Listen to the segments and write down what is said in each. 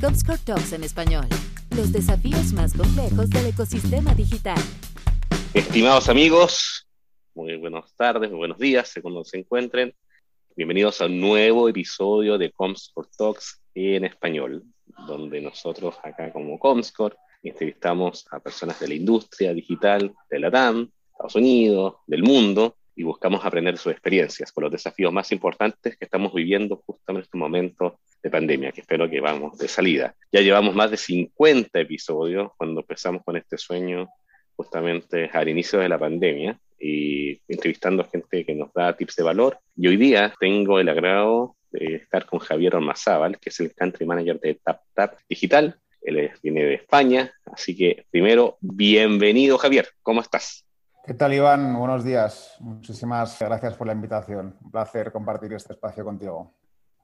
Comscore Talks en español. Los desafíos más complejos del ecosistema digital. Estimados amigos, muy buenas tardes, muy buenos días, según donde se encuentren. Bienvenidos a un nuevo episodio de Comscore Talks en español, donde nosotros acá como Comscore entrevistamos a personas de la industria digital de la TAM, Estados Unidos, del mundo, y buscamos aprender sus experiencias con los desafíos más importantes que estamos viviendo justo en este momento de pandemia, que espero que vamos de salida. Ya llevamos más de 50 episodios cuando empezamos con este sueño justamente al inicio de la pandemia y entrevistando a gente que nos da tips de valor. Y hoy día tengo el agrado de estar con Javier Ormazábal, que es el Country Manager de TapTap Digital. Él viene de España, así que primero, bienvenido Javier, ¿cómo estás? ¿Qué tal, Iván? Buenos días. Muchísimas gracias por la invitación. Un placer compartir este espacio contigo.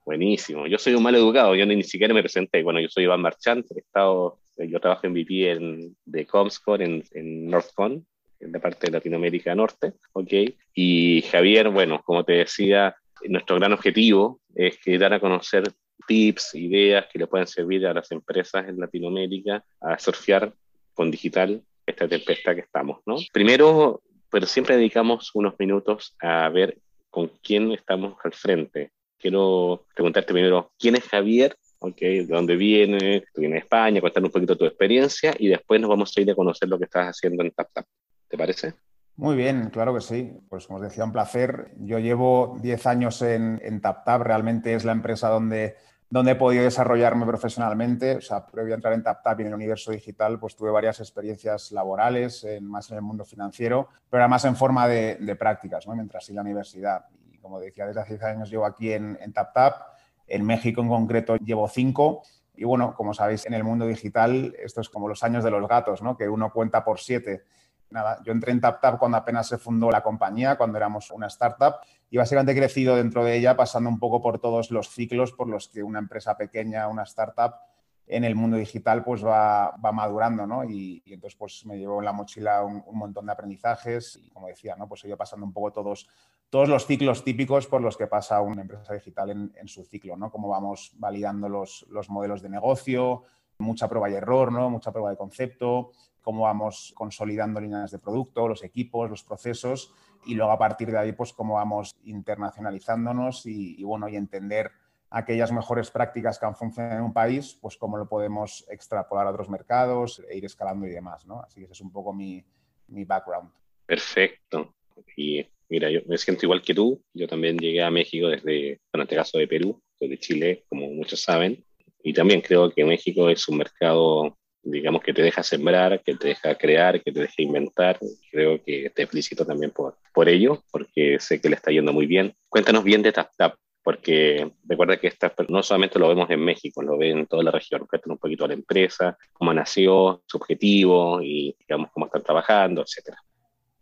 Buenísimo. Yo soy un mal educado, yo ni siquiera me presenté. Bueno, yo soy Iván Marchant, he estado, yo trabajo en VP en, de Comscore en, en NorthCon, en la parte de Latinoamérica Norte, ¿ok? Y Javier, bueno, como te decía, nuestro gran objetivo es que dar a conocer tips, ideas que le puedan servir a las empresas en Latinoamérica a surfear con digital esta tempestad que estamos, ¿no? Primero, pero siempre dedicamos unos minutos a ver con quién estamos al frente. Quiero preguntarte primero, ¿quién es Javier? Okay, ¿De dónde viene? Tú vienes de España, contar un poquito tu experiencia y después nos vamos a ir a conocer lo que estás haciendo en TapTap. ¿Te parece? Muy bien, claro que sí. Pues como os decía, un placer. Yo llevo 10 años en, en TapTap, realmente es la empresa donde donde he podido desarrollarme profesionalmente. O sea, previo a entrar en TapTap y en el universo digital, pues tuve varias experiencias laborales, más en el mundo financiero, pero además en forma de, prácticas, ¿no? mientras en la universidad. Y como decía, desde hace 10 años llevo aquí en, en TapTap. En México en concreto llevo cinco. Y bueno, como sabéis, en el mundo digital esto es como los años de los gatos, ¿no? que uno cuenta por siete. Nada, yo entré en TapTap cuando apenas se fundó la compañía, cuando éramos una startup, y básicamente he crecido dentro de ella pasando un poco por todos los ciclos por los que una empresa pequeña, una startup en el mundo digital pues va, va madurando, ¿no? Y, entonces pues me llevo en la mochila un, montón de aprendizajes y como decía, ¿no? Pues he ido pasando un poco todos, todos los ciclos típicos por los que pasa una empresa digital en, en su ciclo, ¿no? Cómo vamos validando los, los modelos de negocio, mucha prueba y error, ¿no? Mucha prueba de concepto, cómo vamos consolidando líneas de producto, los equipos, los procesos y luego a partir de ahí, pues cómo vamos internacionalizándonos y, bueno, y entender aquellas mejores prácticas que han funcionado en un país, pues cómo lo podemos extrapolar a otros mercados e ir escalando y demás, ¿no? Así que ese es un poco mi, mi background. Perfecto. Y mira, yo me siento igual que tú. Yo también llegué a México desde, en este caso de Perú, de Chile, como muchos saben. Y también creo que México es un mercado digamos, que te deja sembrar, que te deja crear, que te deja inventar. Creo que te felicito también por, por ello, porque sé que le está yendo muy bien. Cuéntanos bien de TapTap, porque recuerda que esta, no solamente lo vemos en México, lo ven en toda la región. Cuéntanos un poquito a la empresa, cómo nació, su objetivo y, digamos, cómo están trabajando, etcétera.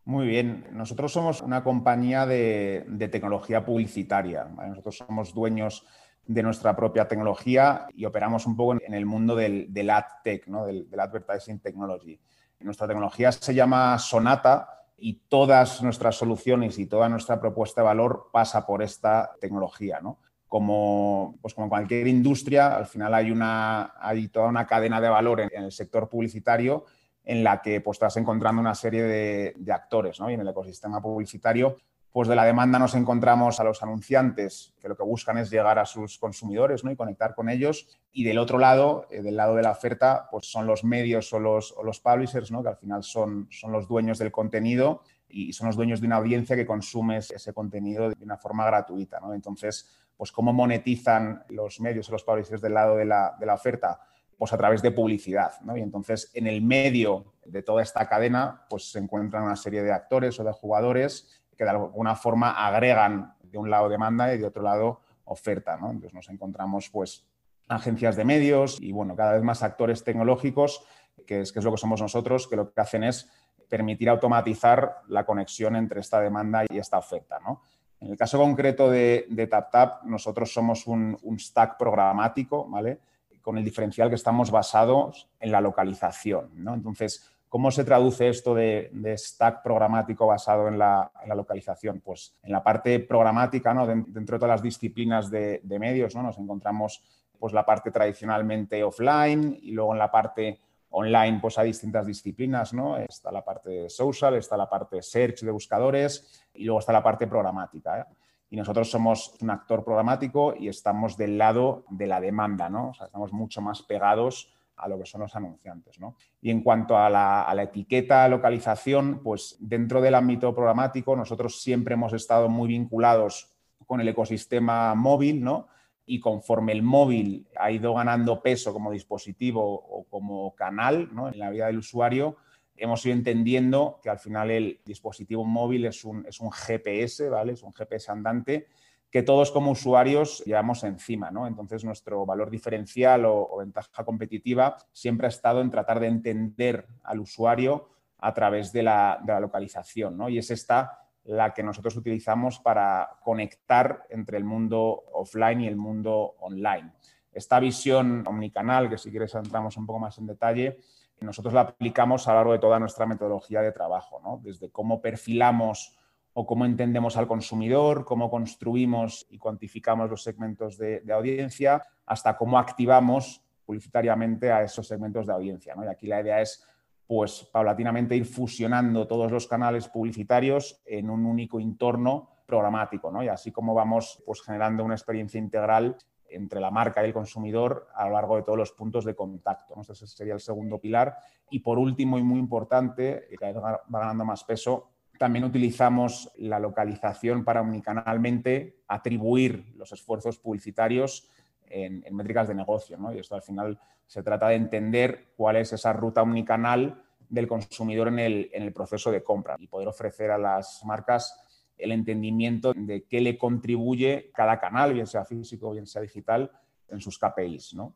Muy bien. Nosotros somos una compañía de, de tecnología publicitaria. Nosotros somos dueños de nuestra propia tecnología y operamos un poco en el mundo del, ad tech, ¿no? del, advertising technology. Nuestra tecnología se llama Sonata y todas nuestras soluciones y toda nuestra propuesta de valor pasa por esta tecnología. ¿no? Como, pues como cualquier industria, al final hay, una, hay toda una cadena de valor en, el sector publicitario en la que pues, estás encontrando una serie de, de actores ¿no? y en el ecosistema publicitario pues de la demanda nos encontramos a los anunciantes que lo que buscan es llegar a sus consumidores ¿no? y conectar con ellos. Y del otro lado, eh, del lado de la oferta, pues son los medios o los, los publishers, ¿no? que al final son, son los dueños del contenido y son los dueños de una audiencia que consume ese contenido de una forma gratuita. ¿no? Entonces, pues cómo monetizan los medios o los publishers del lado de la, de la oferta pues a través de publicidad. ¿no? Y entonces, en el medio de toda esta cadena, pues se encuentran una serie de actores o de jugadores que de alguna forma agregan de un lado demanda y de otro lado oferta. ¿no? Entonces nos encontramos pues agencias de medios y bueno, cada vez más actores tecnológicos, que es, lo que somos nosotros, que lo que hacen es permitir automatizar la conexión entre esta demanda y esta oferta. ¿no? En el caso concreto de, de TapTap, nosotros somos un, un, stack programático, ¿vale? Con el diferencial que estamos basados en la localización, ¿no? Entonces, ¿Cómo se traduce esto de, stack programático basado en la, localización? Pues en la parte programática, ¿no? dentro de todas las disciplinas de, medios, ¿no? nos encontramos pues la parte tradicionalmente offline y luego en la parte online pues hay distintas disciplinas, ¿no? Está la parte social, está la parte search de buscadores y luego está la parte programática. ¿eh? Y nosotros somos un actor programático y estamos del lado de la demanda, ¿no? O sea, estamos mucho más pegados a lo que son los anunciantes. ¿no? Y en cuanto a la, a la, etiqueta localización, pues dentro del ámbito programático nosotros siempre hemos estado muy vinculados con el ecosistema móvil, ¿no? y conforme el móvil ha ido ganando peso como dispositivo o como canal en la vida del usuario, hemos ido entendiendo que al final el dispositivo móvil es un, es un GPS, ¿vale? Es un GPS andante que todos como usuarios llevamos encima, ¿no? Entonces nuestro valor diferencial o, ventaja competitiva siempre ha estado en tratar de entender al usuario a través de la, de la localización, ¿no? Y es esta la que nosotros utilizamos para conectar entre el mundo offline y el mundo online. Esta visión omnicanal, que si quieres entramos un poco más en detalle, nosotros la aplicamos a lo largo de toda nuestra metodología de trabajo, ¿no? desde cómo perfilamos o cómo entendemos al consumidor, cómo construimos y cuantificamos los segmentos de, audiencia, hasta cómo activamos publicitariamente a esos segmentos de audiencia. ¿no? Y aquí la idea es pues paulatinamente ir fusionando todos los canales publicitarios en un único entorno programático, ¿no? Y así como vamos pues, generando una experiencia integral entre la marca y el consumidor a lo largo de todos los puntos de contacto. Ese sería el segundo pilar. Y por último y muy importante, vez va ganando más peso, también utilizamos la localización para unicanalmente atribuir los esfuerzos publicitarios en, métricas de negocio. ¿no? Y esto al final se trata de entender cuál es esa ruta omnicanal del consumidor en el, proceso de compra y poder ofrecer a las marcas el entendimiento de qué le contribuye cada canal, bien sea físico, bien sea digital, en sus KPIs. ¿no?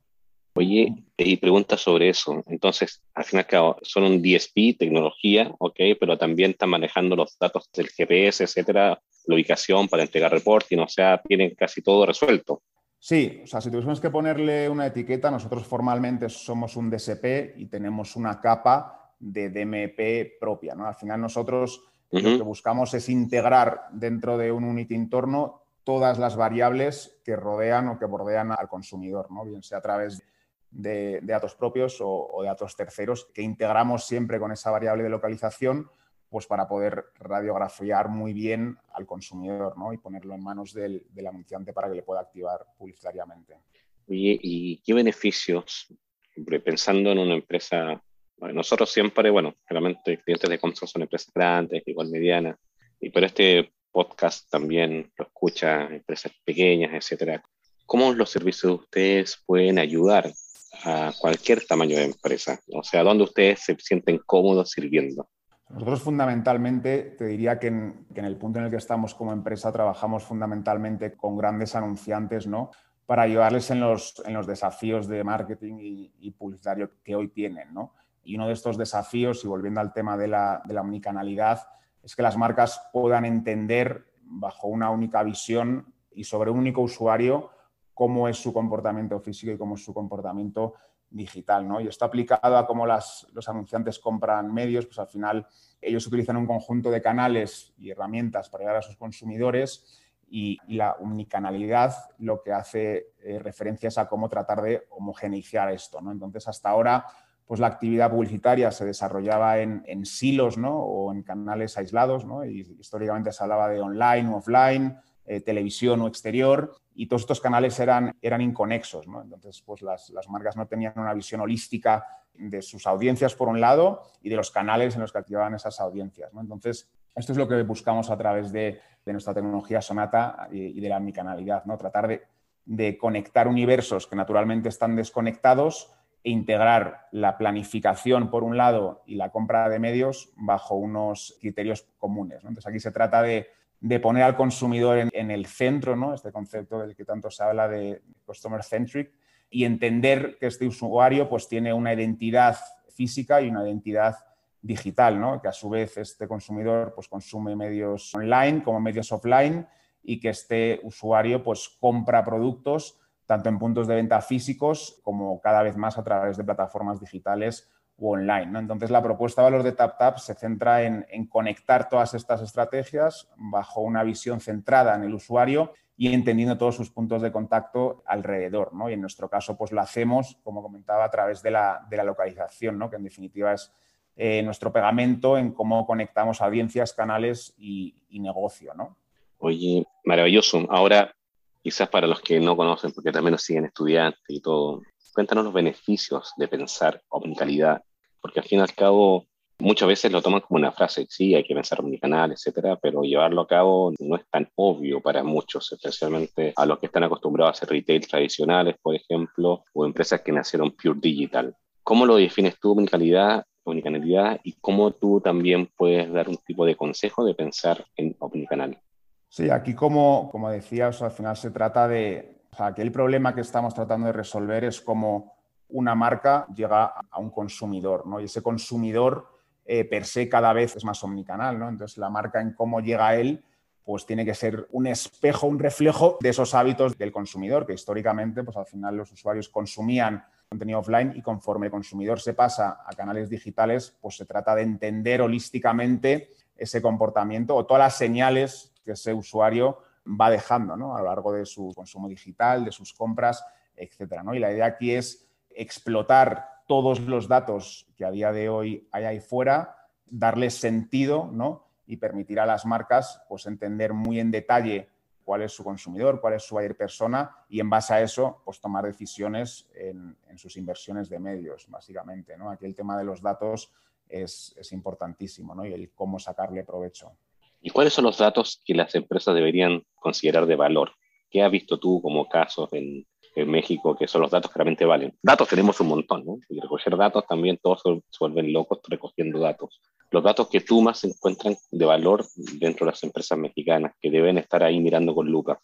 Oye, y pregunta sobre eso. Entonces, al final, claro, son un DSP, tecnología, ok, pero también están manejando los datos del GPS, etcétera, la ubicación para entregar reporting, o sea, tienen casi todo resuelto. Sí, o sea, si tuviésemos que ponerle una etiqueta, nosotros formalmente somos un DSP y tenemos una capa de DMP propia, ¿no? Al final nosotros lo que buscamos es integrar dentro de un unit entorno todas las variables que rodean o que bordean al consumidor, ¿no? bien sea a través de, datos propios o, de datos terceros, que integramos siempre con esa variable de localización pues para poder radiografiar muy bien al consumidor ¿no? y ponerlo en manos del, anunciante para que le pueda activar publicitariamente. ¿y qué beneficios, pensando en una empresa, nosotros siempre, bueno, realmente clientes de Comsor son empresas grandes, igual medianas, y por este podcast también lo escuchan empresas pequeñas, etcétera. ¿Cómo los servicios de ustedes pueden ayudar a cualquier tamaño de empresa? O sea, ¿dónde ustedes se sienten cómodos sirviendo? Nosotros fundamentalmente, te diría que en, el punto en el que estamos como empresa, trabajamos fundamentalmente con grandes anunciantes, ¿no? Para ayudarles en los, en los desafíos de marketing y, publicitario que hoy tienen, ¿no? Y uno de estos desafíos, y volviendo al tema de la, de la omnicanalidad, es que las marcas puedan entender bajo una única visión y sobre un único usuario cómo es su comportamiento físico y cómo es su comportamiento digital. ¿no? Y esto aplicado a cómo los anunciantes compran medios, pues al final ellos utilizan un conjunto de canales y herramientas para llegar a sus consumidores y, la unicanalidad lo que hace eh, a cómo tratar de homogeneizar esto. ¿no? Entonces, hasta ahora, pues la actividad publicitaria se desarrollaba en, silos ¿no? o en canales aislados, ¿no? y históricamente se hablaba de online o offline, eh, televisión o exterior, y todos estos canales eran, eran inconexos. ¿no? Entonces, pues las, las, marcas no tenían una visión holística de sus audiencias, por un lado, y de los canales en los que activaban esas audiencias. ¿no? Entonces, esto es lo que buscamos a través de, de nuestra tecnología Sonata y, de la omnicanalidad, ¿no? tratar de, de conectar universos que naturalmente están desconectados integrar la planificación por un lado y la compra de medios bajo unos criterios comunes. Entonces aquí se trata de de poner al consumidor en, el centro, ¿no? este concepto del que tanto se habla de customer centric, y entender que este usuario pues, tiene una identidad física y una identidad digital, ¿no? que a su vez este consumidor pues, consume medios online como medios offline y que este usuario pues, compra productos tanto en puntos de venta físicos como cada vez más a través de plataformas digitales online. ¿no? Entonces, la propuesta de valor de TapTap se centra en, conectar todas estas estrategias bajo una visión centrada en el usuario y entendiendo todos sus puntos de contacto alrededor. ¿no? Y en nuestro caso, pues lo hacemos, como comentaba, a través de la, de la localización, ¿no? que en definitiva es eh, nuestro pegamento en cómo conectamos audiencias, canales y, negocio. ¿no? Oye, maravilloso. Ahora, quizás para los que no conocen, porque también nos siguen estudiantes y todo, cuéntanos los beneficios de pensar omnicalidad, porque al fin y al cabo muchas veces lo toman como una frase, sí, hay que pensar omnicanal, etcétera, pero llevarlo a cabo no es tan obvio para muchos, especialmente a los que están acostumbrados a hacer retail tradicionales, por ejemplo, o empresas que nacieron pure digital. ¿Cómo lo defines tú, omnicanalidad, omnicanalidad y cómo tú también puedes dar un tipo de consejo de pensar en omnicanal? Sí, aquí como, como decías, al final se trata de, o sea, el problema que estamos tratando de resolver es cómo una marca llega a un consumidor, ¿no? Y ese consumidor eh, per se cada vez es más omnicanal, ¿no? Entonces la marca en cómo llega a él pues tiene que ser un espejo, un reflejo de esos hábitos del consumidor, que históricamente, pues al final los usuarios consumían contenido offline y conforme el consumidor se pasa a canales digitales, pues se trata de entender holísticamente ese comportamiento o todas las señales que ese usuario va dejando ¿no? a lo largo de su consumo digital, de sus compras, etcétera. ¿no? Y la idea aquí es explotar todos los datos que a día de hoy hay ahí fuera, darles sentido ¿no? y permitir a las marcas pues, entender muy en detalle cuál es su consumidor, cuál es su buyer persona y en base a eso pues, tomar decisiones en, sus inversiones de medios, básicamente. ¿no? Aquí el tema de los datos es, es importantísimo ¿no? y el cómo sacarle provecho. ¿Y cuáles son los datos que las empresas deberían considerar de valor? ¿Qué has visto tú como casos en, en México, que son los datos que realmente valen. Datos tenemos un montón, ¿no? Y recoger datos también todos se vuelven locos recogiendo datos. Los datos que tú más encuentran de valor dentro de las empresas mexicanas, que deben estar ahí mirando con lupa.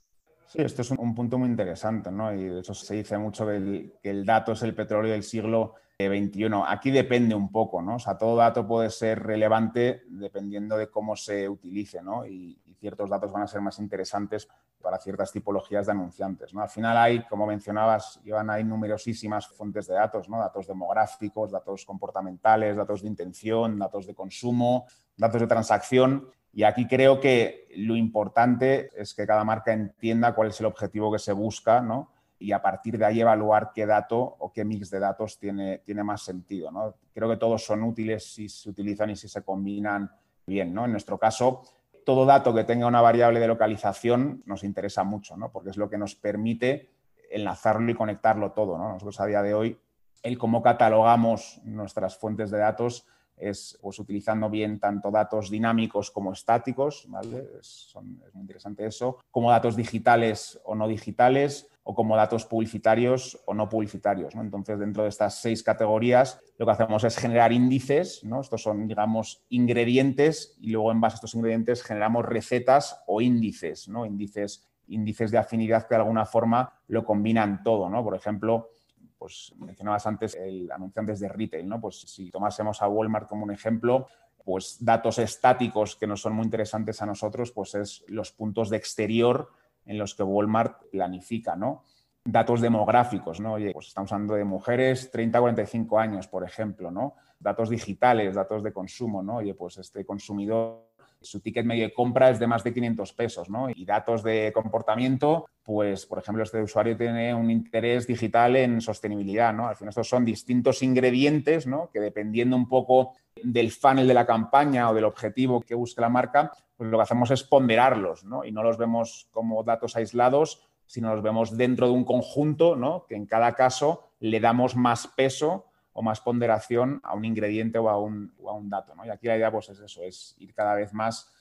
Sí, esto es un, punto muy interesante, ¿no? Y de hecho se dice mucho que el, que el dato es el petróleo del siglo XXI. Aquí depende un poco, ¿no? O sea, todo dato puede ser relevante dependiendo de cómo se utilice, ¿no? Y, ciertos datos van a ser más interesantes para ciertas tipologías de anunciantes. ¿no? Al final hay, como mencionabas, Iván, hay numerosísimas fuentes de datos, ¿no? datos demográficos, datos comportamentales, datos de intención, datos de consumo, datos de transacción. Y aquí creo que lo importante es que cada marca entienda cuál es el objetivo que se busca ¿no? Y a partir de ahí evaluar qué dato o qué mix de datos tiene, tiene más sentido. ¿no? Creo que todos son útiles si se utilizan y si se combinan bien. ¿no? En nuestro caso, todo dato que tenga una variable de localización nos interesa mucho, ¿no? porque es lo que nos permite enlazarlo y conectarlo todo. ¿no? Nosotros a día de hoy, el cómo catalogamos nuestras fuentes de datos es pues, utilizando bien tanto datos dinámicos como estáticos, ¿vale? es, es muy interesante eso, como datos digitales o no digitales, o como datos publicitarios o no publicitarios. Entonces, dentro de estas seis categorías, lo que hacemos es generar índices, ¿no? estos son, digamos, ingredientes, y luego en base a estos ingredientes generamos recetas o índices, ¿no? índices, índices de afinidad que de alguna forma lo combinan todo. ¿no? Por ejemplo, pues mencionabas antes el anunciantes de retail, ¿no? Pues si tomásemos a Walmart como un ejemplo, pues datos estáticos que nos son muy interesantes a nosotros, pues es los puntos de exterior en los que Walmart planifica, ¿no? Datos demográficos, ¿no? Oye, pues estamos hablando de mujeres 30 a 45 años, por ejemplo, ¿no? Datos digitales, datos de consumo, ¿no? Oye, pues este consumidor, su ticket medio de compra es de más de 500 pesos, ¿no? Y datos de comportamiento, pues, por ejemplo, este usuario tiene un interés digital en sostenibilidad, ¿no? Al final estos son distintos ingredientes, ¿no? Que dependiendo un poco del funnel de la campaña o del objetivo que busque la marca, pues lo que hacemos es ponderarlos, ¿no? Y no los vemos como datos aislados, sino los vemos dentro de un conjunto, ¿no? Que en cada caso le damos más peso o más ponderación a un ingrediente o a un, a un dato, ¿no? Y aquí la idea, pues, es eso, es ir cada vez más,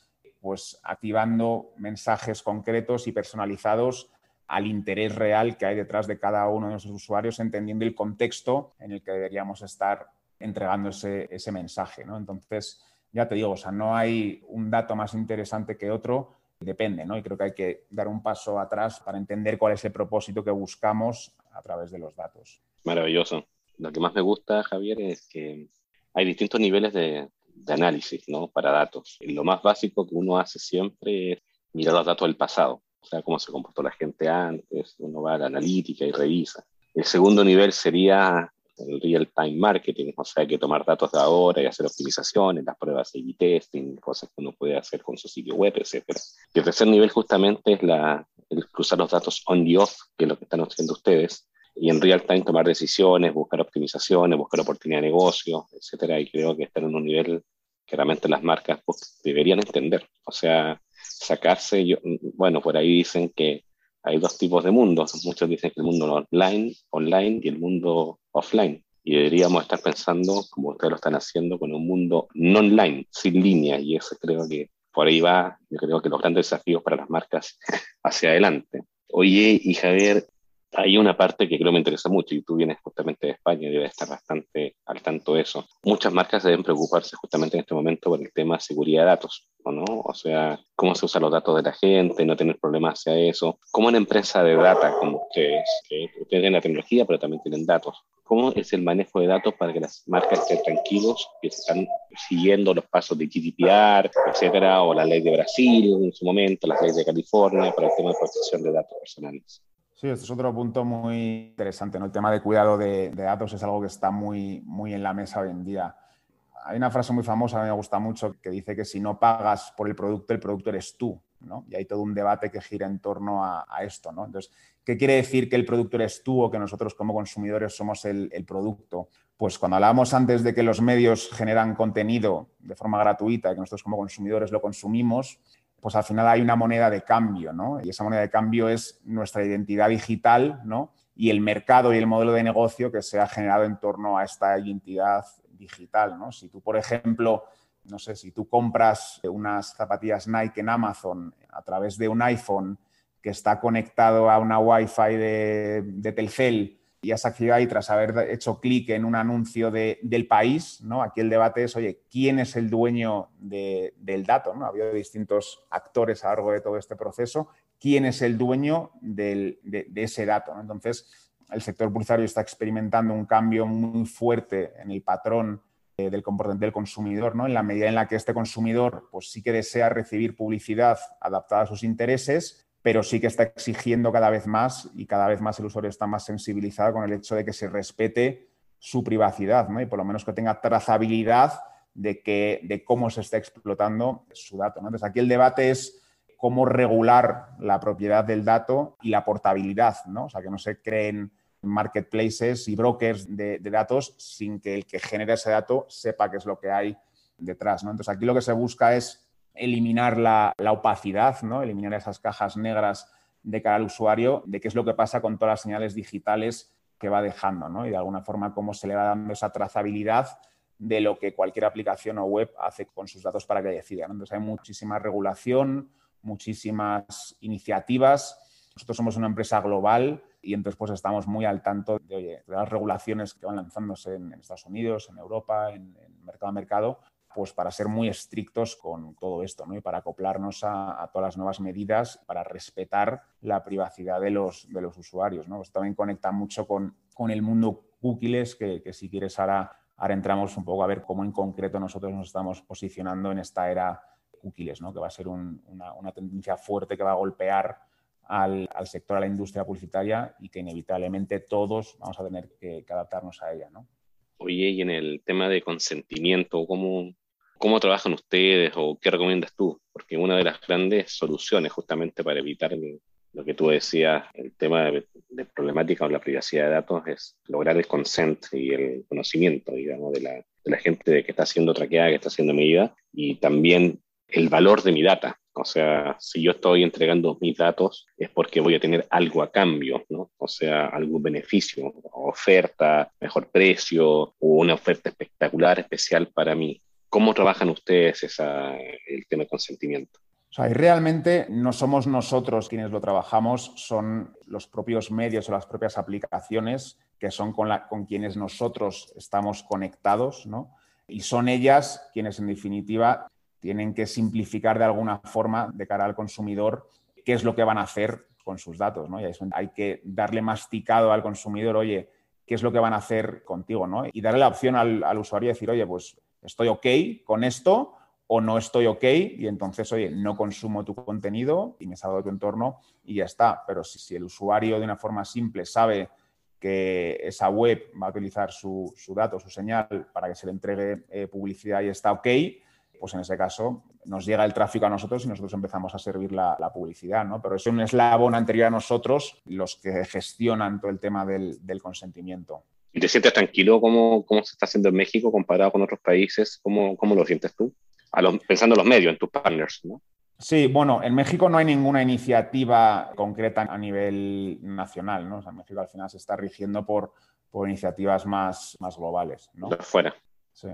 pues, activando mensajes concretos y personalizados al interés real que hay detrás de cada uno de nuestros usuarios, entendiendo el contexto en el que deberíamos estar entregando ese, ese mensaje, ¿no? Entonces, ya te digo, o sea, no hay un dato más interesante que otro, depende, ¿no? Y creo que hay que dar un paso atrás para entender cuál es el propósito que buscamos a través de los datos. Maravilloso. Lo que más me gusta, Javier, es que hay distintos niveles de, análisis, ¿no? Para datos. lo más básico que uno hace siempre es mirar los datos del pasado, o sea, cómo se comportó la gente antes, uno va a la analítica y revisa. El segundo nivel sería el real-time marketing, o sea, hay que tomar datos de ahora y hacer optimizaciones, las pruebas de testing, cosas que uno puede hacer con su sitio web, etc. Y el tercer nivel justamente es la, el cruzar los datos on the off, que es lo que están haciendo ustedes, y en real time tomar decisiones, buscar optimizaciones, buscar oportunidad de negocio, etcétera. Y creo que están en un nivel que realmente las marcas pues, deberían entender. O sea, sacarse, yo, bueno, por ahí dicen que hay dos tipos de mundos. Muchos dicen que el mundo online, online y el mundo offline. Y deberíamos estar pensando, como ustedes lo están haciendo, con un mundo no online, sin línea. Y eso creo que por ahí va, yo creo que los grandes desafíos para las marcas hacia adelante. Oye, y Javier, hay una parte que creo me interesa mucho y tú vienes justamente de España y debes estar bastante al tanto de eso. Muchas marcas deben preocuparse justamente en este momento por el tema de seguridad de datos, ¿no? O sea, cómo se usan los datos de la gente, no tener problemas hacia eso. Como una empresa de data como ustedes, que tienen la tecnología pero también tienen datos, ¿cómo es el manejo de datos para que las marcas estén tranquilos y están siguiendo los pasos de GDPR, etcétera, o la ley de Brasil en su momento, las leyes de California para el tema de protección de datos personales? Sí, este es otro punto muy interesante. ¿no? El tema de cuidado de, datos es algo que está muy, muy en la mesa hoy en día. Hay una frase muy famosa, a mí me gusta mucho, que dice que si no pagas por el producto, el producto eres tú. ¿no? Y hay todo un debate que gira en torno a, esto. ¿no? Entonces, ¿qué quiere decir que el producto eres tú o que nosotros como consumidores somos el, el producto? Pues cuando hablábamos antes de que los medios generan contenido de forma gratuita y que nosotros como consumidores lo consumimos, pues al final hay una moneda de cambio, ¿no? Y esa moneda de cambio es nuestra identidad digital, ¿no? Y el mercado y el modelo de negocio que se ha generado en torno a esta identidad digital, ¿no? Si tú, por ejemplo, no sé, si tú compras unas zapatillas Nike en Amazon a través de un iPhone que está conectado a una Wi-Fi de, de Telcel y has accedido ahí tras haber hecho clic en un anuncio del país, ¿no? Aquí el debate es, oye, ¿quién es el dueño del dato? ¿no? Ha habido distintos actores a lo largo de todo este proceso. ¿Quién es el dueño de, ese dato? Entonces, el sector publicitario está experimentando un cambio muy fuerte en el patrón eh, del comportamiento del consumidor, ¿no? En la medida en la que este consumidor, pues sí que desea recibir publicidad adaptada a sus intereses, pero sí que está exigiendo cada vez más y cada vez más el usuario está más sensibilizado con el hecho de que se respete su privacidad ¿no? y por lo menos que tenga trazabilidad de, que, de cómo se está explotando su dato. Entonces, aquí el debate es cómo regular la propiedad del dato y la portabilidad, ¿no? o sea, que no se creen marketplaces y brokers de, datos sin que el que genera ese dato sepa qué es lo que hay detrás. ¿no? Entonces, aquí lo que se busca es eliminar la, opacidad, ¿no? eliminar esas cajas negras de cara al usuario, de qué es lo que pasa con todas las señales digitales que va dejando, ¿no? y de alguna forma cómo se le va dando esa trazabilidad de lo que cualquier aplicación o web hace con sus datos para que decida. Entonces hay muchísima regulación, muchísimas iniciativas. Nosotros somos una empresa global y entonces pues estamos muy al tanto de, las regulaciones que van lanzándose en, Estados Unidos, en Europa, en, en mercado a mercado, pues para ser muy estrictos con todo esto ¿no? y para acoplarnos a, todas las nuevas medidas, para respetar la privacidad de los, de los usuarios. ¿no? Pues también conecta mucho con, con el mundo cookies, que, que, si quieres ahora, ahora entramos un poco a ver cómo en concreto nosotros nos estamos posicionando en esta era cookies, ¿no? que va a ser una, una, tendencia fuerte que va a golpear al, al, sector, a la industria publicitaria y que inevitablemente todos vamos a tener que, que adaptarnos a ella. ¿no? Oye, y en el tema de consentimiento, ¿cómo, ¿Cómo trabajan ustedes o qué recomiendas tú? Porque una de las grandes soluciones justamente para evitar lo que tú decías, el tema de, problemática o la privacidad de datos es lograr el consent y el conocimiento, digamos, de la, de la gente que está siendo traqueada, que está siendo medida, y también el valor de mi data. O sea, si yo estoy entregando mis datos es porque voy a tener algo a cambio, ¿no? O sea, algún beneficio, oferta, mejor precio o una oferta espectacular, especial para mí. ¿Cómo trabajan ustedes el tema de consentimiento? O sea, y realmente no somos nosotros quienes lo trabajamos, son los propios medios o las propias aplicaciones que son con, quienes nosotros estamos conectados, ¿no? Y son ellas quienes, en definitiva, tienen que simplificar de alguna forma de cara al consumidor qué es lo que van a hacer con sus datos, ¿no? Hay que darle masticado al consumidor, oye, qué es lo que van a hacer contigo, ¿no? Y darle la opción al, al usuario de decir, oye, pues estoy ok con esto o no estoy ok y entonces, oye, no consumo tu contenido y me salgo de tu entorno y ya está. Pero si, el usuario de una forma simple sabe que esa web va a utilizar su, dato, su señal para que se le entregue eh, publicidad y está ok, pues en ese caso nos llega el tráfico a nosotros y nosotros empezamos a servir la, publicidad, ¿no? Pero es un eslabón anterior a nosotros los que gestionan todo el tema del, consentimiento. ¿Y te sientes tranquilo cómo, cómo, se está haciendo en México comparado con otros países? ¿Cómo, cómo lo sientes tú? pensando en los medios, en tus partners, ¿no? Sí, bueno, en México no hay ninguna iniciativa concreta a nivel nacional, ¿no? O sea, en México al final se está rigiendo por, por iniciativas más, más globales, ¿no? De fuera. Sí.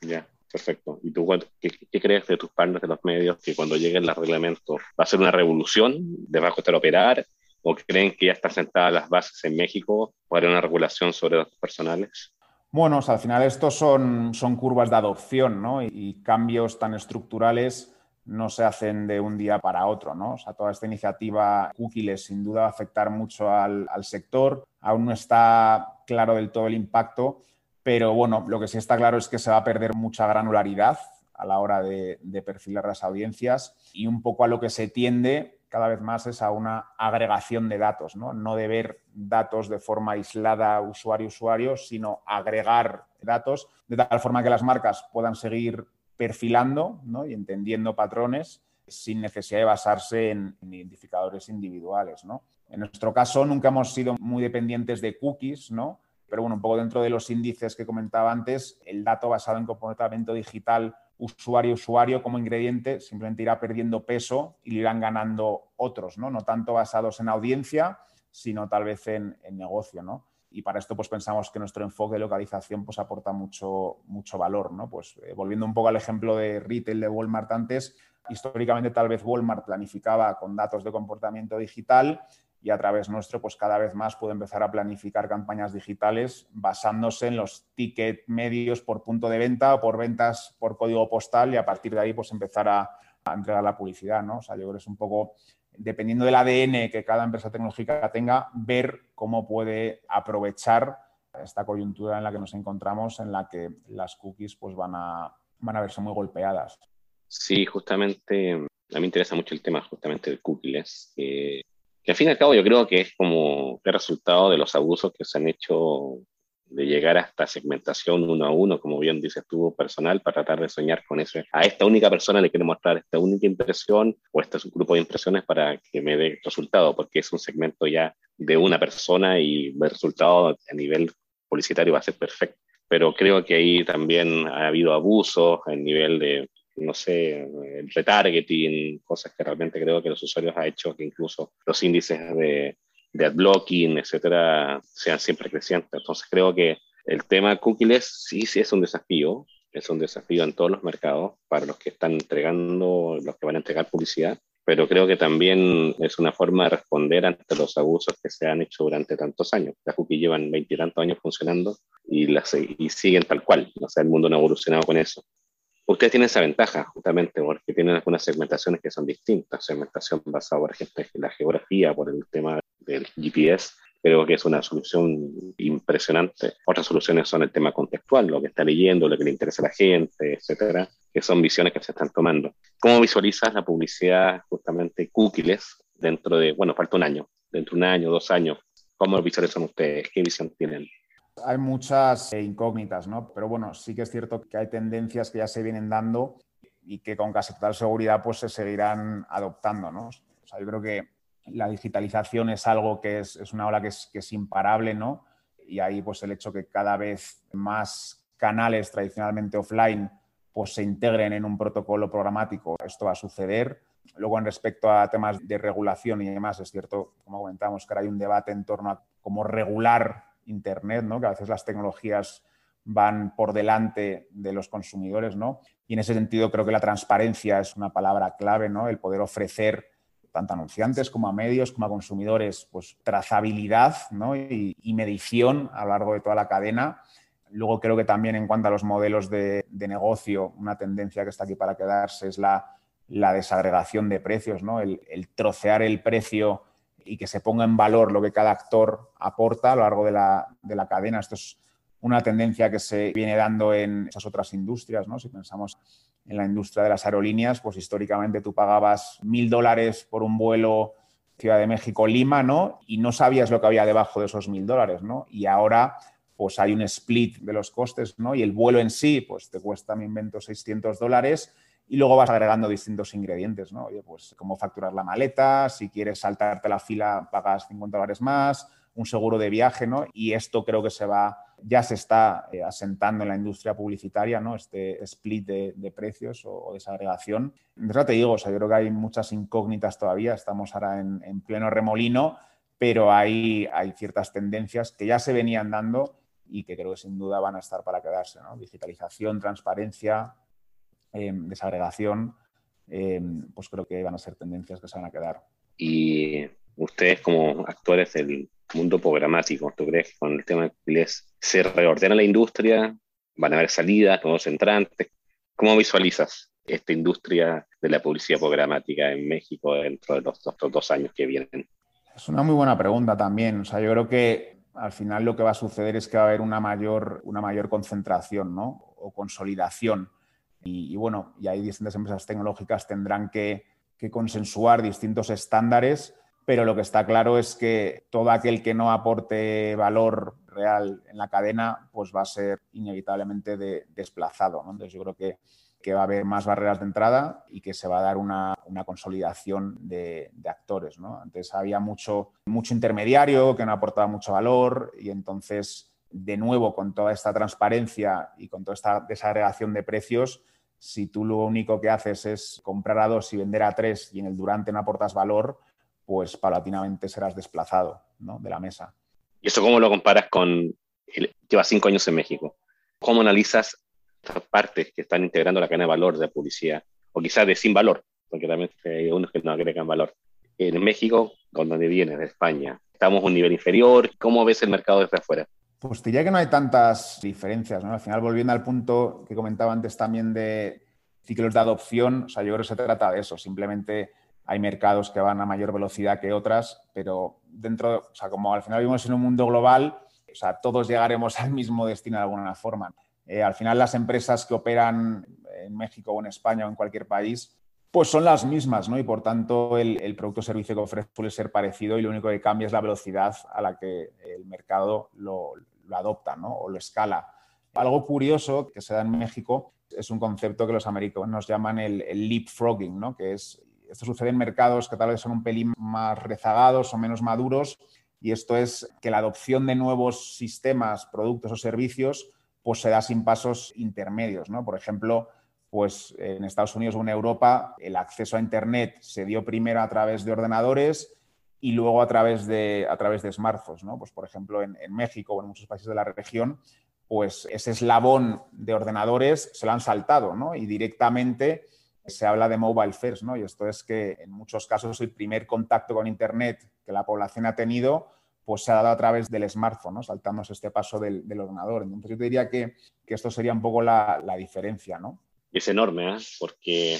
Ya, perfecto. ¿Y tú qué, crees de tus partners de los medios que cuando lleguen los reglamentos va a ser una revolución? ¿Les va a costar operar? ¿O creen que ya están sentadas las bases en México para una regulación sobre datos personales? Bueno, al final estos son, son curvas de adopción, ¿no? y cambios tan estructurales no se hacen de un día para otro, ¿no? O sea, toda esta iniciativa cookies sin duda va a afectar mucho al, sector. Aún no está claro del todo el impacto, pero bueno, lo que sí está claro es que se va a perder mucha granularidad a la hora de, perfilar las audiencias y un poco a lo que se tiende cada vez más es a una agregación de datos, ¿no? No de ver datos de forma aislada usuario-usuario, sino agregar datos de tal forma que las marcas puedan seguir perfilando y entendiendo patrones sin necesidad de basarse en, identificadores individuales. En nuestro caso nunca hemos sido muy dependientes de cookies, ¿no? pero bueno, un poco dentro de los índices que comentaba antes, el dato basado en comportamiento digital usuario-usuario como ingrediente simplemente irá perdiendo peso y le irán ganando otros, ¿no? no tanto basados en audiencia, sino tal vez en, en negocio. ¿no? y para esto pues pensamos que nuestro enfoque de localización pues aporta mucho, mucho valor, ¿no? Pues eh, volviendo un poco al ejemplo de retail de Walmart antes, históricamente tal vez Walmart planificaba con datos de comportamiento digital y a través nuestro pues cada vez más puede empezar a planificar campañas digitales basándose en los tickets medios por punto de venta o por ventas por código postal y a partir de ahí pues empezar a, a entregar la publicidad, ¿no? O sea, yo creo que es un poco dependiendo del ADN que cada empresa tecnológica tenga, ver cómo puede aprovechar esta coyuntura en la que nos encontramos, en la que las cookies pues, van, a, van a verse muy golpeadas. Sí, justamente, a mí me interesa mucho el tema justamente del cookies, que al fin y al cabo yo creo que es como el resultado de los abusos que se han hecho de llegar a esta segmentación uno a uno, como bien dices tú, personal, para tratar de soñar con eso. A esta única persona le quiero mostrar esta única impresión o este grupo de impresiones para que me dé resultado, porque es un segmento ya de una persona y el resultado a nivel publicitario va a ser perfecto. Pero creo que ahí también ha habido abusos a nivel de, no sé, el retargeting, cosas que realmente creo que los usuarios ha hecho que incluso los índices de, de adblocking, etcétera, sean siempre crecientes. Entonces creo que el tema cookies sí, sí es un desafío, es un desafío en todos los mercados para los que están entregando, los que van a entregar publicidad, pero creo que también es una forma de responder ante los abusos que se han hecho durante tantos años. Las cookies llevan veintitantos años funcionando y, las, y siguen tal cual, o sea, el mundo no ha evolucionado con eso. Ustedes tienen esa ventaja, justamente, porque tienen algunas segmentaciones que son distintas. Segmentación basada, por ejemplo, en la geografía, por el tema del GPS, creo que es una solución impresionante. Otras soluciones son el tema contextual, lo que está leyendo, lo que le interesa a la gente, etcétera, que son visiones que se están tomando. ¿Cómo visualizas la publicidad justamente cookies dentro de, bueno, falta un año, dentro de un año, dos años? ¿Cómo visualizan ustedes? ¿Qué visión tienen? Hay muchas eh, incógnitas, ¿no? Pero bueno, sí que es cierto que hay tendencias que ya se vienen dando y que con casi total seguridad pues se seguirán adoptando, ¿no? O sea, yo creo que la digitalización es algo que es, una ola que es, que es, imparable, ¿no? Y ahí pues el hecho que cada vez más canales tradicionalmente offline pues se integren en un protocolo programático, esto va a suceder. Luego, en respecto a temas de regulación y demás, es cierto, como comentamos, que ahora hay un debate en torno a cómo regular Internet, ¿no? que a veces las tecnologías van por delante de los consumidores, ¿no? Y en ese sentido creo que la transparencia es una palabra clave, ¿no? El poder ofrecer tanto a anunciantes como a medios, como a consumidores, pues trazabilidad y, medición a lo largo de toda la cadena. Luego creo que también en cuanto a los modelos de, negocio, una tendencia que está aquí para quedarse es la, desagregación de precios, ¿no? el trocear el precio y que se ponga en valor lo que cada actor aporta a lo largo de la, de la cadena. Esto es una tendencia que se viene dando en esas otras industrias, ¿no? Si pensamos en la industria de las aerolíneas, pues históricamente tú pagabas mil dólares por un vuelo Ciudad de México-Lima, ¿no? Y no sabías lo que había debajo de esos mil dólares, ¿no? Y ahora pues hay un split de los costes, ¿no? Y el vuelo en sí, pues te cuesta, me invento, 600 dólares y luego vas agregando distintos ingredientes, ¿no? Oye, pues cómo facturar la maleta, si quieres saltarte la fila pagas 50 dólares más, un seguro de viaje, ¿no? Y esto creo que se va, ya se está eh, asentando en la industria publicitaria, ¿no? Este split de, precios o, desagregación. Entonces, te digo, o sea, yo creo que hay muchas incógnitas todavía, estamos ahora en, pleno remolino, pero hay, hay ciertas tendencias que ya se venían dando y que creo que sin duda van a estar para quedarse, ¿no? Digitalización, transparencia, Em, desagregación, em, pues creo que van a ser tendencias que se van a quedar. Y ustedes como actores del mundo programático, ¿tú crees que con el tema de inglés se reordena la industria? ¿Van a haber salidas, nuevos entrantes? ¿Cómo visualizas esta industria de la publicidad programática en México dentro de los, dos años que vienen? Es una muy buena pregunta también. O sea, yo creo que al final lo que va a suceder es que va a haber una mayor, una mayor concentración ¿no? o consolidación y, bueno, y ahí distintas empresas tecnológicas tendrán que, consensuar distintos estándares, pero lo que está claro es que todo aquel que no aporte valor real en la cadena, pues va a ser inevitablemente desplazado. Entonces yo creo que, va a haber más barreras de entrada y que se va a dar una, consolidación de, actores. Antes había mucho, mucho intermediario que no aportaba mucho valor y entonces de nuevo, con toda esta transparencia y con toda esta desagregación de precios, si tú lo único que haces es comprar a dos y vender a tres y en el durante no aportas valor, pues paulatinamente serás desplazado de la mesa. ¿Y eso cómo lo comparas con, llevas cinco años en México? ¿Cómo analizas estas partes que están integrando la cadena de valor de la publicidad? O quizás de sin valor, porque también hay unos que no agregan valor. En México, donde vienes, de España, estamos a un nivel inferior. ¿Cómo ves el mercado desde afuera? Pues diría que no hay tantas diferencias. ¿no? Al final, volviendo al punto que comentaba antes también de ciclos de adopción, o sea, yo creo que se trata de eso. Simplemente hay mercados que van a mayor velocidad que otras, pero dentro, o sea, como al final vivimos en un mundo global, o sea, todos llegaremos al mismo destino de alguna forma. Eh, al final, las empresas que operan en México o en España o en cualquier país, pues son las mismas, ¿no? Y por tanto, el, el producto o servicio que ofrece suele ser parecido y lo único que cambia es la velocidad a la que el mercado lo, adopta ¿no? o lo escala. Algo curioso que se da en México es un concepto que los americanos llaman el, leapfrogging, ¿no? que es, esto sucede en mercados que tal vez son un pelín más rezagados o menos maduros, y esto es que la adopción de nuevos sistemas, productos o servicios pues se da sin pasos intermedios. ¿no? Por ejemplo, pues en Estados Unidos o en Europa el acceso a Internet se dio primero a través de ordenadores y luego a través de, a través de smartphones. ¿no? Pues, por ejemplo, en, México o en muchos países de la región, pues ese eslabón de ordenadores se lo han saltado ¿no? y directamente se habla de mobile first. ¿no? Y esto es que en muchos casos el primer contacto con Internet que la población ha tenido pues se ha dado a través del smartphone, ¿no? saltándose este paso del, ordenador. Entonces yo diría que, que esto sería un poco la, la diferencia. ¿no? Es enorme, ¿eh? porque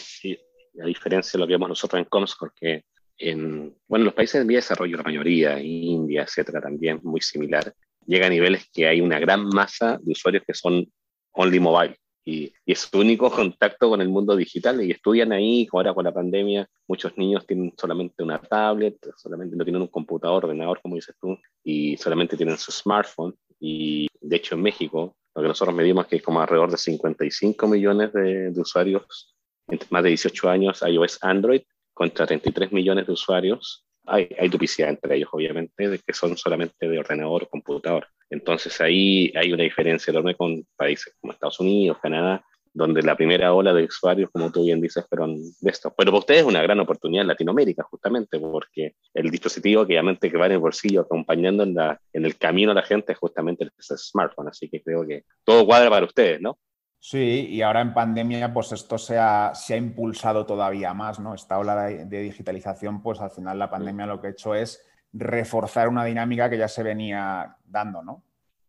la diferencia lo que vemos nosotros en Comscore, que en, bueno, los países de vía de desarrollo, la mayoría, India, etcétera, también muy similar, llega a niveles que hay una gran masa de usuarios que son only mobile. Y, es su único contacto con el mundo digital y estudian ahí, ahora con la pandemia, muchos niños tienen solamente una tablet, solamente no tienen un computador, ordenador, como dices tú, y solamente tienen su smartphone. Y de hecho en México, lo que nosotros medimos es que como alrededor de 55 millones de, de usuarios entre más de 18 años iOS Android contra 33 millones de usuarios, hay, hay duplicidad entre ellos, obviamente, de que son solamente de ordenador o computador. Entonces ahí hay una diferencia enorme con países como Estados Unidos, Canadá, donde la primera ola de usuarios, como tú bien dices, fueron de estos. Pero para ustedes es una gran oportunidad en Latinoamérica, justamente, porque el dispositivo que obviamente que va en el bolsillo acompañando en, la, en el camino a la gente es justamente el smartphone. Así que creo que todo cuadra para ustedes, ¿no? Sí, y ahora en pandemia, pues esto se ha, se ha impulsado todavía más, ¿no? Esta ola de, digitalización, pues al final la pandemia lo que ha hecho es reforzar una dinámica que ya se venía dando, ¿no?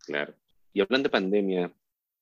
Claro. Y hablando de pandemia,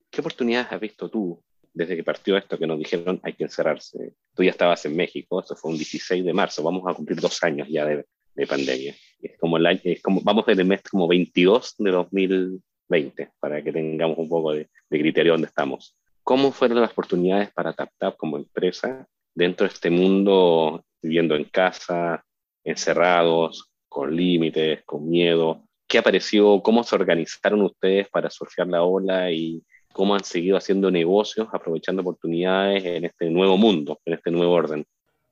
¿qué oportunidades has visto tú desde que partió esto que nos dijeron hay que encerrarse? Tú ya estabas en México, eso fue un 16 de marzo, vamos a cumplir dos años ya de, de pandemia. Es como, año, es como vamos desde el mes como 22 de 2020, para que tengamos un poco de, de criterio donde estamos. ¿Cómo fueron las oportunidades para TapTap como empresa dentro de este mundo, viviendo en casa, encerrados, con límites, con miedo? ¿Qué apareció? ¿Cómo se organizaron ustedes para surfear la ola y cómo han seguido haciendo negocios, aprovechando oportunidades en este nuevo mundo, en este nuevo orden?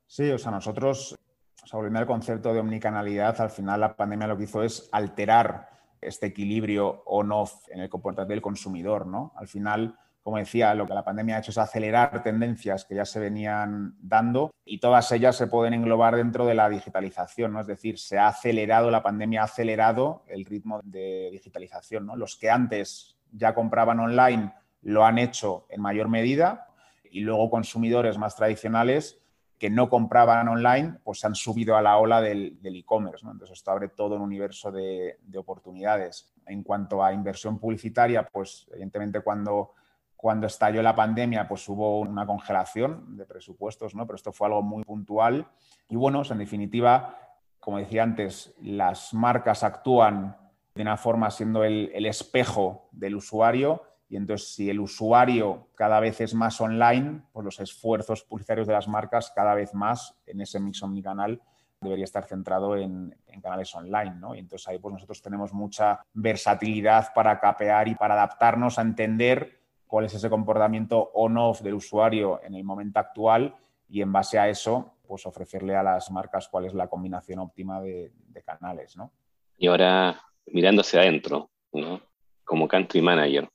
Sí, o sea, nosotros, o sea, volviendo al concepto de omnicanalidad, al final la pandemia lo que hizo es alterar este equilibrio on-off en el comportamiento del consumidor, ¿no? Al final, como decía, lo que la pandemia ha hecho es acelerar tendencias que ya se venían dando y todas ellas se pueden englobar dentro de la digitalización, ¿no? Es decir, se ha acelerado, la pandemia ha acelerado el ritmo de digitalización, ¿no? Los que antes ya compraban online lo han hecho en mayor medida y luego consumidores más tradicionales que no compraban online, pues han subido a la ola del e-commerce. Entonces, esto abre todo un universo de, de, oportunidades. En cuanto a inversión publicitaria, pues evidentemente cuando cuando estalló la pandemia, pues hubo una congelación de presupuestos, ¿no? Pero esto fue algo muy puntual. Y bueno, en definitiva, como decía antes, las marcas actúan de una forma siendo el, el, espejo del usuario. Y entonces, si el usuario cada vez es más online, pues los esfuerzos publicitarios de las marcas cada vez más en ese mix omnicanal debería estar centrado en, en, canales online, ¿no? Y entonces ahí pues nosotros tenemos mucha versatilidad para capear y para adaptarnos a entender cuál es ese comportamiento on-off del usuario en el momento actual y en base a eso, pues ofrecerle a las marcas cuál es la combinación óptima de, de canales, ¿no? Y ahora, mirándose adentro, ¿no? Como country manager,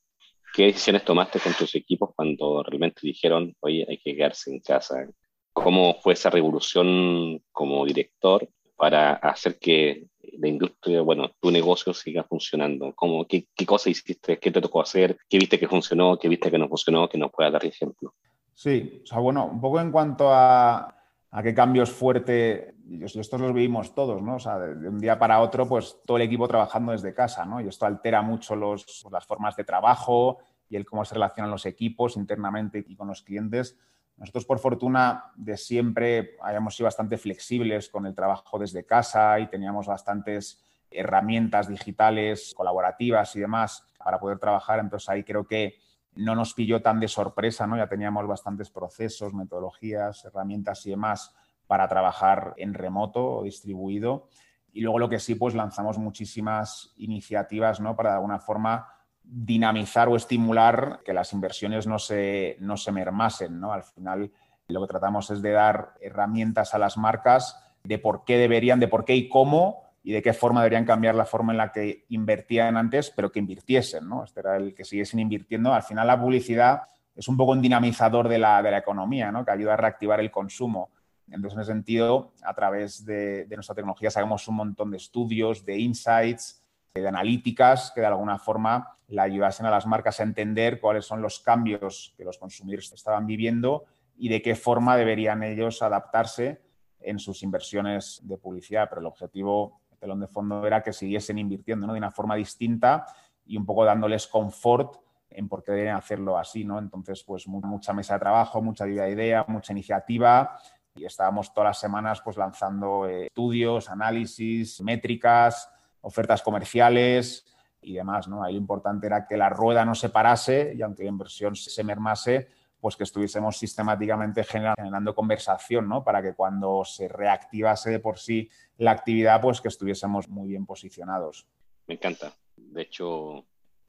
¿qué decisiones tomaste con tus equipos cuando realmente dijeron, oye, hay que quedarse en casa? ¿Cómo fue esa revolución como director para hacer que la industria, bueno, tu negocio siga funcionando? ¿Cómo, qué, qué cosas hiciste? ¿Qué te tocó hacer? ¿Qué viste que funcionó? ¿Qué viste que no funcionó? Que nos pueda dar ejemplo. Sí, o sea, bueno, un poco en cuanto a, a qué cambios fuerte, y estos los vivimos todos, ¿no? O sea, de, un día para otro, pues todo el equipo trabajando desde casa, ¿no? Y esto altera mucho los, las formas de trabajo y el cómo se relacionan los equipos internamente y con los clientes. Nosotros, por fortuna, de siempre hayamos sido bastante flexibles con el trabajo desde casa y teníamos bastantes herramientas digitales, colaborativas y demás para poder trabajar. Entonces ahí creo que no nos pilló tan de sorpresa, ¿no? Ya teníamos bastantes procesos, metodologías, herramientas y demás para trabajar en remoto o distribuido. Y luego lo que sí, pues lanzamos muchísimas iniciativas, ¿no? Para de alguna forma dinamizar o estimular que las inversiones no se, no se mermasen. ¿no? Al final lo que tratamos es de dar herramientas a las marcas de por qué deberían, de por qué y cómo y de qué forma deberían cambiar la forma en la que invertían antes, pero que invirtiesen. ¿no? Este era el que siguiesen invirtiendo. Al final la publicidad es un poco un dinamizador de la, de la economía, ¿no? que ayuda a reactivar el consumo. Entonces, en ese sentido, a través de, de nuestra tecnología sabemos un montón de estudios, de insights, de analíticas que de alguna forma le ayudasen a las marcas a entender cuáles son los cambios que los consumidores estaban viviendo y de qué forma deberían ellos adaptarse en sus inversiones de publicidad. Pero el objetivo, telón de fondo, era que siguiesen invirtiendo ¿no? de una forma distinta y un poco dándoles confort en por qué deben hacerlo así. ¿no? Entonces, pues mucha mesa de trabajo, mucha de idea, mucha iniciativa y estábamos todas las semanas pues lanzando eh, estudios, análisis, métricas, ofertas comerciales y demás. ¿no? Ahí lo importante era que la rueda no se parase y aunque la inversión se mermase, pues que estuviésemos sistemáticamente generando conversación, ¿no? Para que cuando se reactivase de por sí la actividad, pues que estuviésemos muy bien posicionados. Me encanta. De hecho,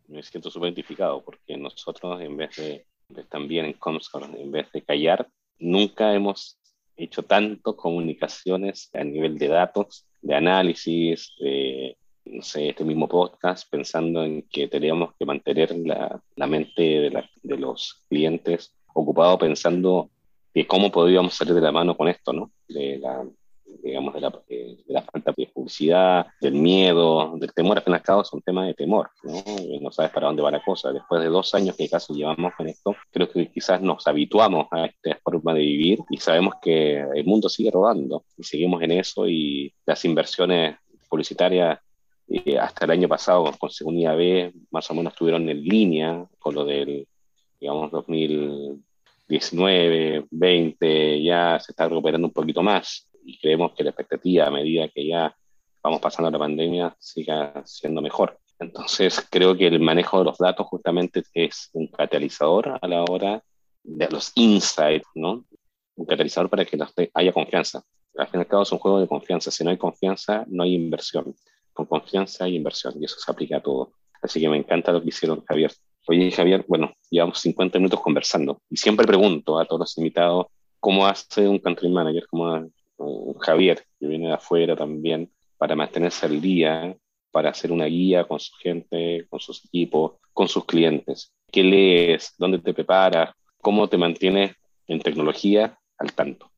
me siento súper identificado porque nosotros, en vez de, de también en Comscore, en vez de callar, nunca hemos hecho tanto comunicaciones a nivel de datos, de análisis, de no sé, este mismo podcast pensando en que teníamos que mantener la, la mente de, la, de, los clientes ocupado pensando de cómo podíamos salir de la mano con esto, ¿no? De la, digamos, de la, de la falta de publicidad, del miedo, del temor, al fin y es un tema de temor, ¿no? No sabes para dónde va la cosa. Después de dos años que casi llevamos con esto, creo que quizás nos habituamos a esta forma de vivir y sabemos que el mundo sigue rodando y seguimos en eso y las inversiones publicitarias eh, hasta el año pasado con Segunda B más o menos estuvieron en línea con lo del, digamos, 2019, 20, ya se está recuperando un poquito más y creemos que la expectativa a medida que ya vamos pasando la pandemia siga siendo mejor. Entonces creo que el manejo de los datos justamente es un catalizador a la hora de los insights, ¿no? Un catalizador para que haya confianza. Al fin y al cabo es un juego de confianza. Si no hay confianza, no hay inversión. con confianza y inversión, y eso se aplica a todo. Así que me encanta lo que hicieron, Javier. Oye, Javier, bueno, llevamos 50 minutos conversando y siempre pregunto a todos los invitados cómo hace un country manager, como Javier, que viene de afuera también, para mantenerse al día, para hacer una guía con su gente, con sus equipos, con sus clientes. ¿Qué lees? ¿Dónde te preparas? ¿Cómo te mantienes en tecnología al tanto?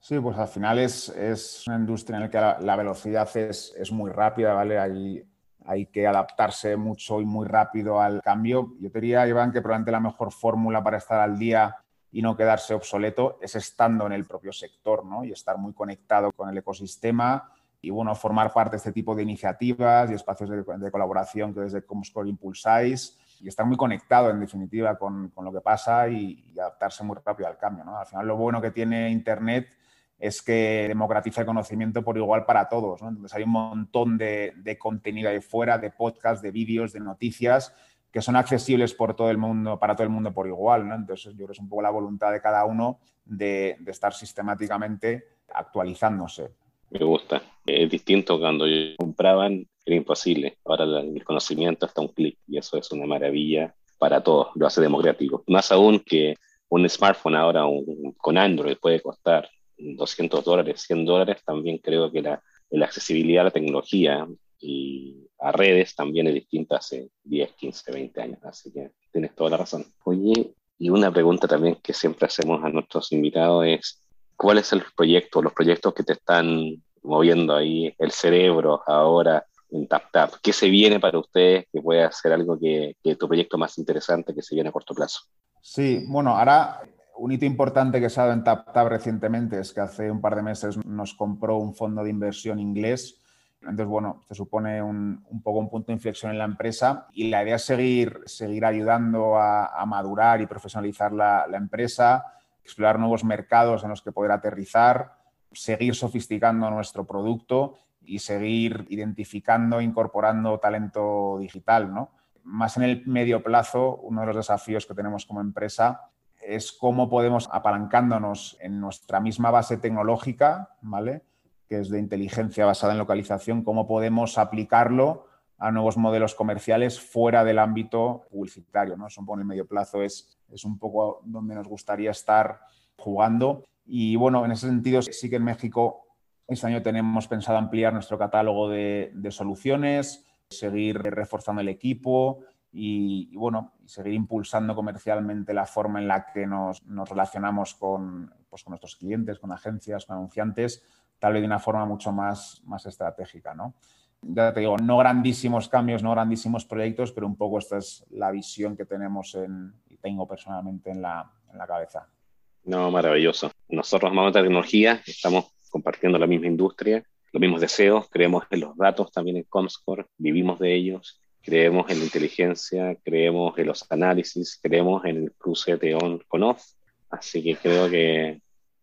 Sí, pues al final es, es una industria en la que la, velocidad es, es, muy rápida, ¿vale? Hay, hay que adaptarse mucho y muy rápido al cambio. Yo te diría, Iván, que probablemente la mejor fórmula para estar al día y no quedarse obsoleto es estando en el propio sector, ¿no? Y estar muy conectado con el ecosistema y, bueno, formar parte de este tipo de iniciativas y espacios de, de colaboración que desde Comscore impulsáis y estar muy conectado, en definitiva, con, con lo que pasa y, y, adaptarse muy rápido al cambio, ¿no? Al final, lo bueno que tiene Internet es que democratiza el conocimiento por igual para todos. ¿no? Entonces hay un montón de, de, contenido ahí fuera, de podcasts, de vídeos, de noticias que son accesibles por todo el mundo, para todo el mundo por igual. ¿no? Entonces yo creo que es un poco la voluntad de cada uno de, de estar sistemáticamente actualizándose. Me gusta. Es distinto cuando yo compraban, era imposible. Ahora el conocimiento está un clic y eso es una maravilla para todos. Lo hace democrático. Más aún que un smartphone ahora un, con Android puede costar 200 dólares, 100 dólares, también creo que la, la, accesibilidad a la tecnología y a redes también es distinta hace 10, 15, 20 años. Así que tienes toda la razón. Oye, y una pregunta también que siempre hacemos a nuestros invitados es, ¿cuál es el proyecto, los proyectos que te están moviendo ahí el cerebro ahora en TapTap? ¿Qué se viene para ustedes que pueda ser algo que, que tu proyecto más interesante que se viene a corto plazo? Sí, bueno, ahora un hito importante que se ha dado en TapTap recientemente es que hace un par de meses nos compró un fondo de inversión inglés. Entonces, bueno, se supone un, poco un punto de inflexión en la empresa y la idea es seguir, seguir ayudando a, madurar y profesionalizar la, la, empresa, explorar nuevos mercados en los que poder aterrizar, seguir sofisticando nuestro producto y seguir identificando, incorporando talento digital, ¿no? Más en el medio plazo, uno de los desafíos que tenemos como empresa es cómo podemos, apalancándonos en nuestra misma base tecnológica, ¿vale? Que es de inteligencia basada en localización, cómo podemos aplicarlo a nuevos modelos comerciales fuera del ámbito publicitario. ¿no? En el medio plazo es, es un poco donde nos gustaría estar jugando. Y bueno, en ese sentido, sí que en México este año tenemos pensado ampliar nuestro catálogo de, de soluciones, seguir reforzando el equipo, y, y, bueno, seguir impulsando comercialmente la forma en la que nos, nos relacionamos con, pues, con, nuestros clientes, con agencias, con anunciantes, tal vez de una forma mucho más, más estratégica. ¿no? Ya te digo, no grandísimos cambios, no grandísimos proyectos, pero un poco esta es la visión que tenemos en, y tengo personalmente en la, en la cabeza. No, maravilloso. Nosotros, Mamá Tecnología, estamos compartiendo la misma industria, los mismos deseos, creemos en los datos también en Comscore, vivimos de ellos creemos en la inteligencia, creemos en los análisis, creemos en el cruce de on con off. Así que creo que,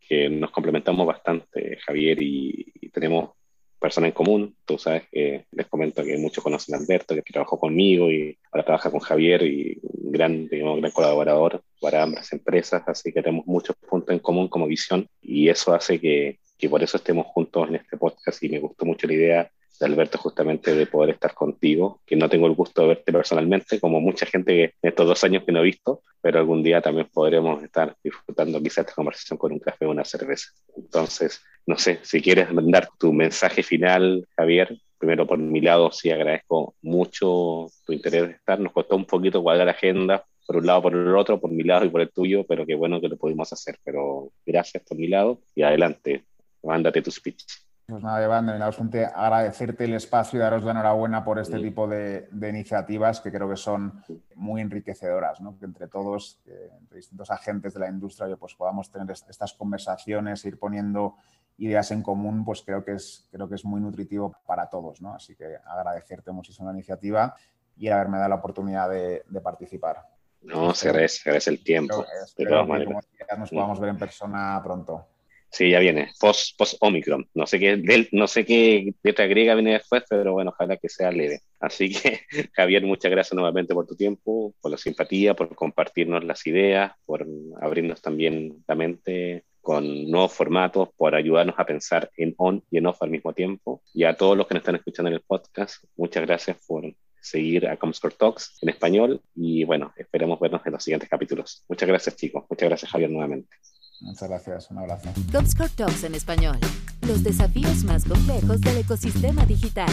que nos complementamos bastante, Javier, y, y, tenemos personas en común. Tú sabes que les comento que muchos conocen a Alberto, que trabajó conmigo y ahora trabaja con Javier y un gran, digamos, gran colaborador para ambas empresas. Así que tenemos muchos puntos en común como visión y eso hace que, que por eso estemos juntos en este podcast y me gustó mucho la idea de Alberto justamente de poder estar contigo, que no tengo el gusto de verte personalmente, como mucha gente que en estos dos años que no he visto, pero algún día también podremos estar disfrutando quizás esta conversación con un café o una cerveza. Entonces, no sé, si quieres mandar tu mensaje final, Javier, primero por mi lado sí agradezco mucho tu interés de estar, nos costó un poquito cuadrar agenda, por un lado, por el otro, por mi lado y por el tuyo, pero qué bueno que lo pudimos hacer, pero gracias por mi lado y adelante, mándate tu speech. Pues nada, Iván, de agradecerte el espacio y daros la enhorabuena por este sí. tipo de, de, iniciativas que creo que son muy enriquecedoras, ¿no? que entre todos, eh, entre distintos agentes de la industria, pues podamos tener estas conversaciones, ir poniendo ideas en común, pues creo que es, creo que es muy nutritivo para todos. ¿no? Así que agradecerte muchísimo la iniciativa y haberme dado la oportunidad de, de participar. No, se agradece, se agradece el tiempo. Espero, espero que nos podamos ver en persona pronto. Sí, ya viene, post, post Omicron. No sé qué, del, no sé qué letra griega viene después, pero bueno, ojalá que sea leve. Así que, Javier, muchas gracias nuevamente por tu tiempo, por la simpatía, por compartirnos las ideas, por abrirnos también la mente con nuevos formatos, por ayudarnos a pensar en on y en off al mismo tiempo. Y a todos los que nos están escuchando en el podcast, muchas gracias por seguir a Comscore Talks en español y bueno, esperamos vernos en los siguientes capítulos. Muchas gracias chicos, muchas gracias Javier nuevamente. Muchas gracias, un abrazo. Comscore Talks en español. Los desafíos más complejos del ecosistema digital.